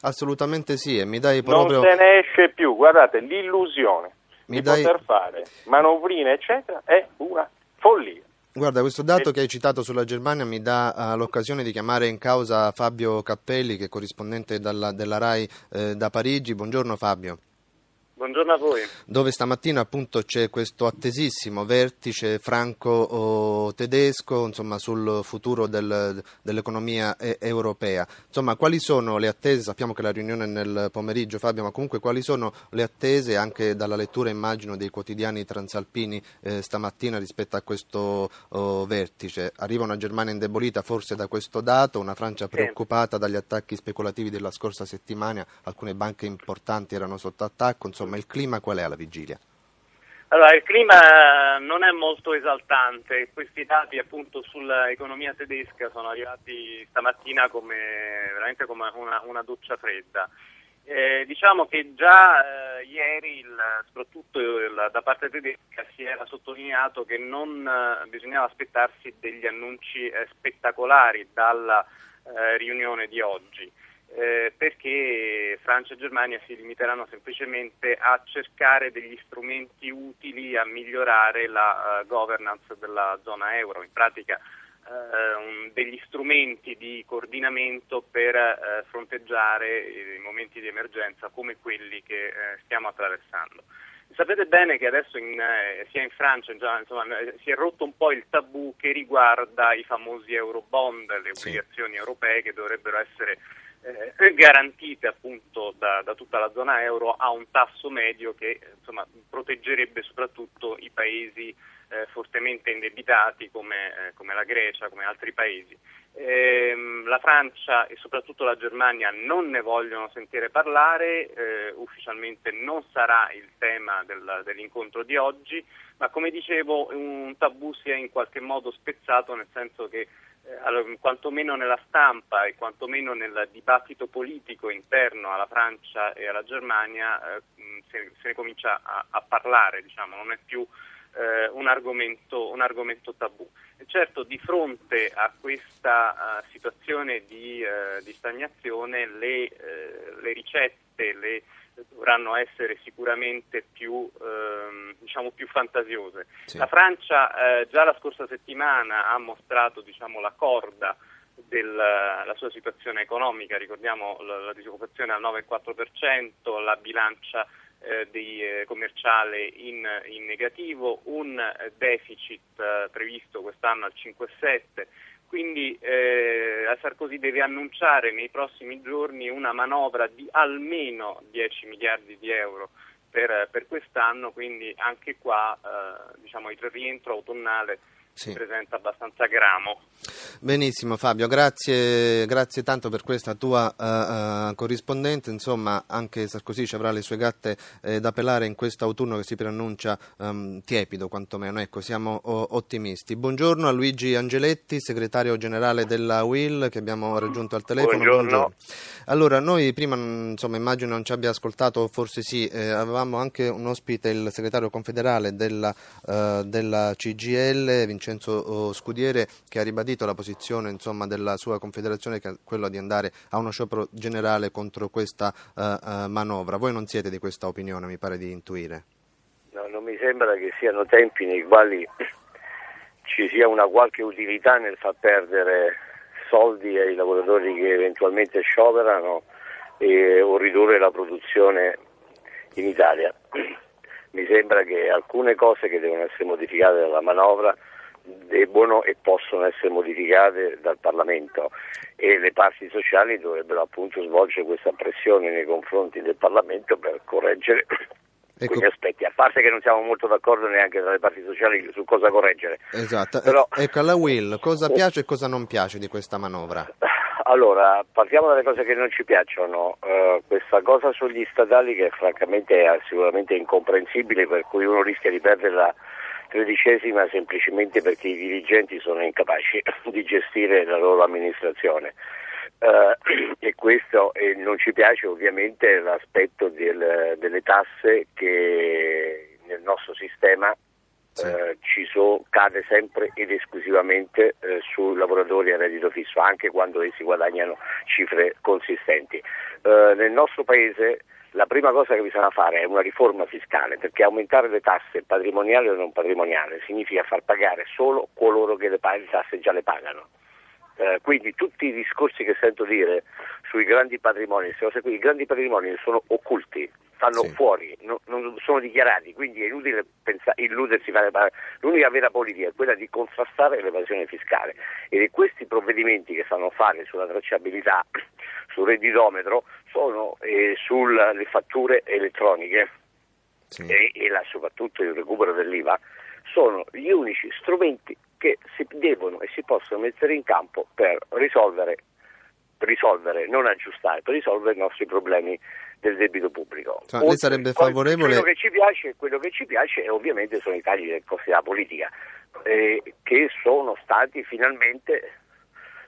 Assolutamente sì, e mi dai proprio... Non se ne esce più, guardate, l'illusione mi di dai... poter fare manovrine, eccetera, è una follia. Guarda, questo dato che hai citato sulla Germania mi dà uh, l'occasione di chiamare in causa Fabio Cappelli, che è corrispondente dalla, della RAI eh, da Parigi. Buongiorno Fabio. Buongiorno a voi. Dove stamattina appunto c'è questo attesissimo vertice franco-tedesco insomma, sul futuro del, dell'economia europea. Insomma, quali sono le attese? Sappiamo che la riunione è nel pomeriggio, Fabio, ma comunque quali sono le attese anche dalla lettura, immagino, dei quotidiani transalpini eh, stamattina rispetto a questo oh, vertice? Arriva una Germania indebolita forse da questo dato, una Francia preoccupata dagli attacchi speculativi della scorsa settimana, alcune banche importanti erano sotto attacco, insomma insomma il clima qual è alla vigilia? Allora, il clima non è molto esaltante, questi dati appunto sull'economia tedesca sono arrivati stamattina come, veramente come una, una doccia fredda. Eh, diciamo che già eh, ieri, il, soprattutto il, da parte tedesca, si era sottolineato che non eh, bisognava aspettarsi degli annunci eh, spettacolari dalla eh, riunione di oggi eh, perché Francia e Germania si limiteranno semplicemente a cercare degli strumenti utili a migliorare la uh, governance della zona euro, in pratica uh, degli strumenti di coordinamento per uh, fronteggiare i momenti di emergenza come quelli che stiamo attraversando. Sapete bene che adesso in, eh, sia in Francia già, insomma, si è rotto un po' il tabù che riguarda i famosi eurobond, le obbligazioni sì. europee che dovrebbero essere eh, garantite appunto da, da, tutta la zona euro a un tasso medio che insomma, proteggerebbe soprattutto i paesi eh, fortemente indebitati come, eh, come, la Grecia, come altri paesi. Ehm, la Francia e soprattutto la Germania non ne vogliono sentire parlare, eh, ufficialmente non sarà il tema del, dell'incontro di oggi, ma come dicevo un tabù si è in qualche modo spezzato nel senso che allora, quantomeno nella stampa e quantomeno nel dibattito politico interno alla Francia e alla Germania eh, se, se, ne comincia a, a parlare, diciamo, non è più eh, un, argomento, un, argomento, tabù. Certo, di fronte a questa uh, situazione di, uh, di, stagnazione, le, uh, le ricette, le, dovranno essere sicuramente più, ehm, diciamo, più fantasiose. Sì. La Francia già la scorsa settimana ha mostrato diciamo, la corda della sua situazione economica, ricordiamo la, la disoccupazione al 9,4%, la bilancia di, eh, commerciale in, in, negativo, un deficit eh, previsto quest'anno al 5,7%. Quindi eh, Sarkozy deve annunciare nei prossimi giorni una manovra di almeno 10 miliardi di euro per, per quest'anno, quindi anche qua eh, diciamo, il rientro autunnale Sì. si presenta abbastanza gramo. Benissimo Fabio, grazie, grazie tanto per questa tua eh, eh, corrispondenza, insomma anche Sarkozy ci avrà le sue gatte eh, da pelare in questo autunno che si preannuncia ehm, tiepido quantomeno, ecco siamo o- ottimisti. Buongiorno a Luigi Angeletti, segretario generale della UIL che abbiamo raggiunto al telefono. Buongiorno. Allora noi prima mm, insomma immagino non ci abbia ascoltato, forse sì, eh, avevamo anche un ospite, il segretario confederale della, eh, della CGL, Vincenzo oh, Scudiere, che ha ribadito la posizione insomma, della sua confederazione, che è quella di andare a uno sciopero generale contro questa eh, manovra. Voi non siete di questa opinione, mi pare di intuire. No, non mi sembra che siano tempi nei quali ci sia una qualche utilità nel far perdere soldi ai lavoratori che eventualmente scioperano e, o ridurre la produzione in Italia. Mi sembra che alcune cose che devono essere modificate dalla manovra debbono e possono essere modificate dal Parlamento e le parti sociali dovrebbero appunto svolgere questa pressione nei confronti del Parlamento per correggere Ecco. quegli aspetti, a parte che non siamo molto d'accordo neanche tra le parti sociali su cosa correggere. Esatto. Però- Ecco, alla Will, cosa piace e cosa non piace di questa manovra? Allora, partiamo dalle cose che non ci piacciono. Eh, questa cosa sugli statali che francamente è sicuramente incomprensibile, per cui uno rischia di perdere la tredicesima semplicemente perché i dirigenti sono incapaci di gestire la loro amministrazione. Eh, e questo eh, non ci piace ovviamente l'aspetto del- delle tasse che nel nostro sistema eh, ci so- cade sempre ed esclusivamente eh, sui lavoratori a reddito fisso, anche quando essi guadagnano cifre consistenti. Nel nostro paese la prima cosa che bisogna fare è una riforma fiscale, perché aumentare le tasse patrimoniali o non patrimoniali significa far pagare solo coloro che le, tasse già le pagano. Eh, quindi tutti i discorsi che sento dire sui grandi patrimoni, qui, i grandi patrimoni sono occulti, stanno fuori, no- non sono dichiarati, quindi è inutile pensa- illudersi. L'unica vera politica è quella di contrastare l'evasione fiscale. Ed è questi provvedimenti che fanno fare sulla tracciabilità, sul redditometro, sono eh, sulle fatture elettroniche. E, e la- soprattutto il recupero dell'IVA sono gli unici strumenti che si devono e si possono mettere in campo per risolvere, risolvere non aggiustare, per risolvere i nostri problemi del debito pubblico. Insomma, lei sarebbe favorevole- Quello che ci piace, quello che ci piace è ovviamente sono i tagli del costi della politica, eh, che sono stati finalmente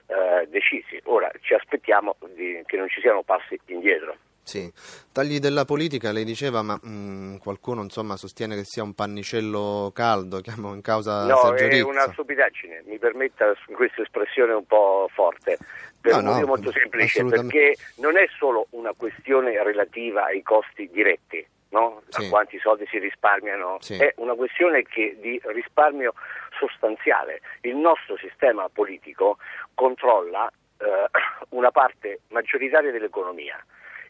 eh, decisi. Ora ci aspettiamo di- che non ci siano passi indietro. Sì, tagli della politica, lei diceva, ma mm, qualcuno insomma sostiene che sia un pannicello caldo, chiamo in causa No, Sergio è Rizzo. una stupidaggine, mi permetta questa espressione un po' forte, per No, un no, motivo molto semplice, perché non è solo una questione relativa ai costi diretti, no? Sì. a quanti soldi si risparmiano, Sì. è una questione che di risparmio sostanziale. Il nostro sistema politico controlla eh, una parte maggioritaria dell'economia.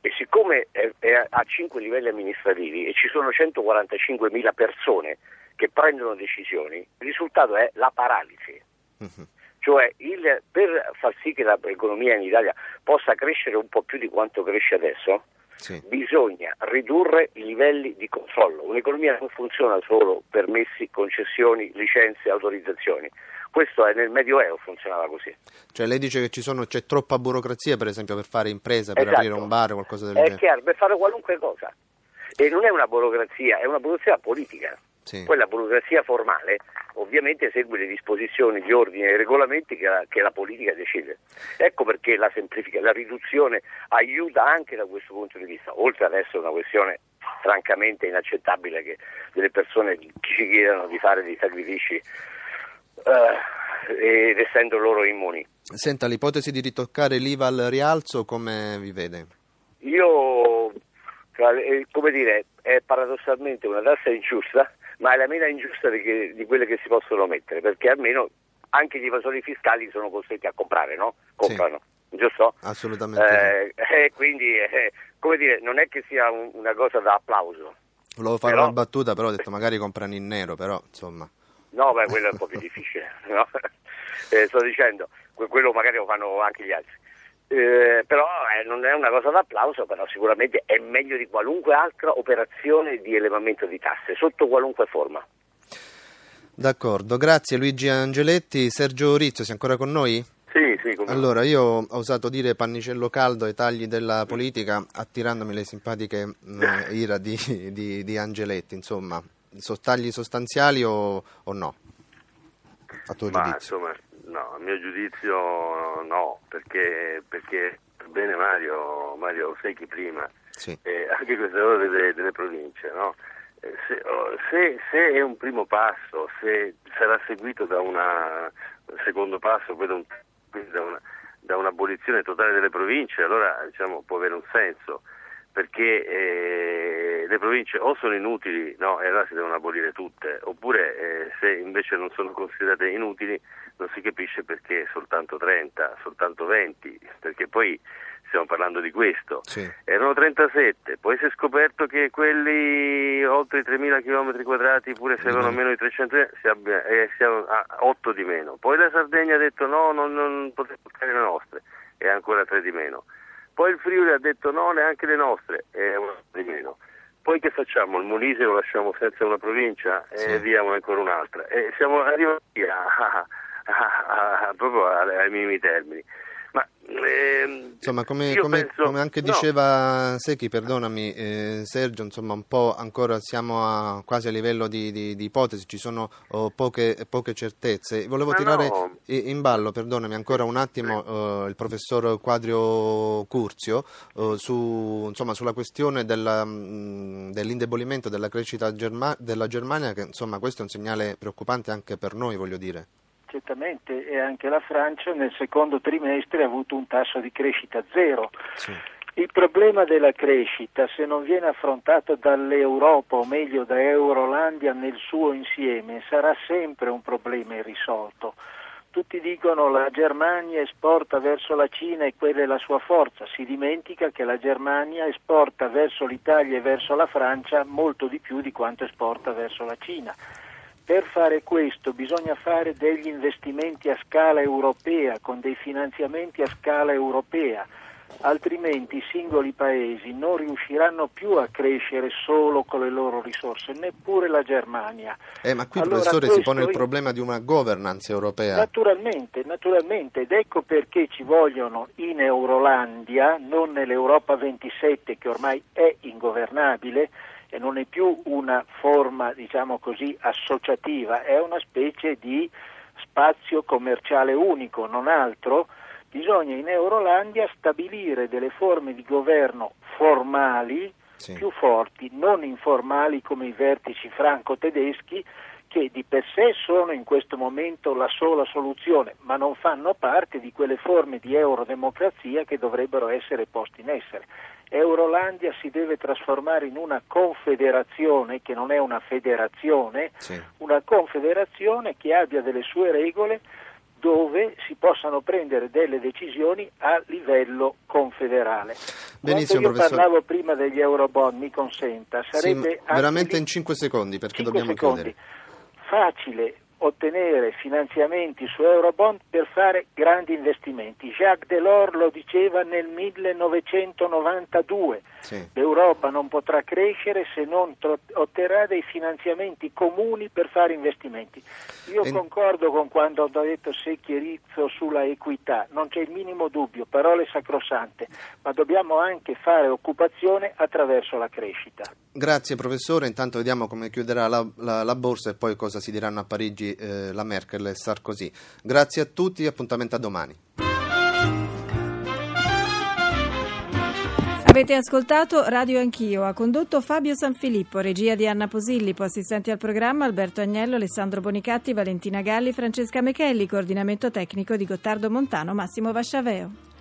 E siccome è, è a cinque livelli amministrativi e ci sono 145.000 persone che prendono decisioni, il risultato è la paralisi. Mhm. Cioè il- per far sì che l'economia in Italia possa crescere un po' più di quanto cresce adesso, bisogna ridurre i livelli di controllo. Un'economia non funziona solo permessi, concessioni, licenze, autorizzazioni. Questo è nel Medioevo funzionava così. Cioè lei dice che ci sono, c'è troppa burocrazia per esempio per fare impresa, per Esatto. aprire un bar o qualcosa del È genere. chiaro, per fare qualunque cosa. E non è una burocrazia, è una burocrazia politica. Sì. Quella burocrazia formale ovviamente segue le disposizioni, gli ordini e i regolamenti che la, che la politica decide. Ecco perché la semplifica, la riduzione aiuta anche da questo punto di vista, oltre ad essere una questione francamente inaccettabile che delle persone ci chiedano di fare dei sacrifici ed essendo loro immuni. Senta, l'ipotesi di ritoccare l'IVA al rialzo come vi vede? Io Cioè, come dire, è paradossalmente una tassa ingiusta, ma è la meno ingiusta di, che, di quelle che si possono mettere, perché almeno anche gli evasori fiscali sono costretti a comprare, no? Comprano. Sì. Giusto? Assolutamente. Eh, eh, quindi, eh, come dire, non è che sia un, una cosa da applauso. Volevo fare però... una battuta, però ho detto magari comprano in nero, però insomma. No, beh, quello è un po' più difficile. No? Eh, sto dicendo, quello magari lo fanno anche gli altri. Eh, però eh, non è una cosa d'applauso, però sicuramente è meglio di qualunque altra operazione di elevamento di tasse, sotto qualunque forma. D'accordo, grazie Luigi Angeletti. Sergio Rizzo, sei ancora con noi? Sì, sì. Come allora, io ho osato dire pannicello caldo ai tagli della politica, attirandomi le simpatiche eh, ira di, di, di, Angeletti, insomma, so, tagli sostanziali o, o no? A tuo Ma, giudizio? Insomma, no, a mio giudizio no, perché, perché bene Mario, Mario Secchi prima, sì. eh, anche queste ore delle, delle province, no? Eh, se, oh, se, se, è un primo passo, se sarà seguito da un secondo passo, poi da, un, da, una, da, un'abolizione totale delle province, allora diciamo, può avere un senso, perché eh, le province o sono inutili no, e allora si devono abolire tutte, oppure eh, se invece non sono considerate inutili non si capisce perché soltanto 30, soltanto 20, perché poi stiamo parlando di questo. Sì. Erano 37, poi si è scoperto che quelli oltre i 3.000 km quadrati, pure se avevano meno di 300, si abbia, eh, siamo a 8 di meno. Poi la Sardegna ha detto no, non, non potete portare le nostre, e ancora 3 di meno. Poi il Friuli ha detto no, neanche le nostre, e una di meno. Poi che facciamo? Il Molise lo lasciamo senza una provincia e Sì. via ancora un'altra. E siamo arrivati a, a- a- proprio ai minimi termini. Ma ehm, Insomma, come, come- penso- come anche no, diceva Secchi, perdonami eh, Sergio, insomma un po' ancora siamo a, quasi a livello di, di- di ipotesi, ci sono oh, poche, poche certezze. Volevo Ma tirare no. in ballo, perdonami ancora un attimo, eh, il professor Quadrio Curzio eh, su, insomma, sulla questione della, mh, dell'indebolimento della crescita germa- della Germania, che insomma questo è un segnale preoccupante anche per noi, voglio dire. Certamente, e anche la Francia nel secondo trimestre ha avuto un tasso di crescita zero. Sì. Il problema della crescita, se non viene affrontato dall'Europa, o meglio da Eurolandia nel suo insieme, sarà sempre un problema irrisolto. Tutti dicono la Germania esporta verso la Cina e quella è la sua forza, si dimentica che la Germania esporta verso l'Italia e verso la Francia molto di più di quanto esporta verso la Cina. Per fare questo bisogna fare degli investimenti a scala europea, con dei finanziamenti a scala europea, altrimenti i singoli paesi non riusciranno più a crescere solo con le loro risorse, neppure la Germania. Eh, ma qui, Allora, professore, si pone il problema di una governance europea. Naturalmente, naturalmente, ed ecco perché ci vogliono in Eurolandia, non nell'Europa 27 che ormai è ingovernabile non è più una forma, diciamo così, associativa, è una specie di spazio commerciale unico, non altro. Bisogna in Eurolandia stabilire delle forme di governo formali Sì. più forti, non informali come i vertici franco-tedeschi che di per sé sono in questo momento la sola soluzione, ma non fanno parte di quelle forme di eurodemocrazia che dovrebbero essere poste in essere. Eurolandia si deve trasformare in una confederazione che non è una federazione, Sì. una confederazione che abbia delle sue regole dove si possano prendere delle decisioni a livello confederale. Benissimo, Quando io professore. parlavo prima degli eurobond, mi consenta, Sì, sarebbe anche veramente lì- in 5 secondi perché cinque dobbiamo secondi. chiudere. Facile ottenere finanziamenti su Eurobond per fare grandi investimenti. Jacques Delors lo diceva nel 1992. Sì. L'Europa non potrà crescere se non tro- otterrà dei finanziamenti comuni per fare investimenti. Io E- concordo con quando ha detto Secchi e Rizzo sulla equità, non c'è il minimo dubbio, parole sacrosante, ma dobbiamo anche fare occupazione attraverso la crescita. Grazie professore, intanto vediamo come chiuderà la, la- la borsa e poi cosa si diranno a Parigi eh, la Merkel e Sarkozy. Grazie a tutti, appuntamento a domani. Avete ascoltato Radio Anch'io, ha condotto Fabio Sanfilippo, regia di Anna Posillipo, assistenti al programma Alberto Agnello, Alessandro Bonicatti, Valentina Galli, Francesca Mechelli, coordinamento tecnico di Gottardo Montano, Massimo Vasciaveo.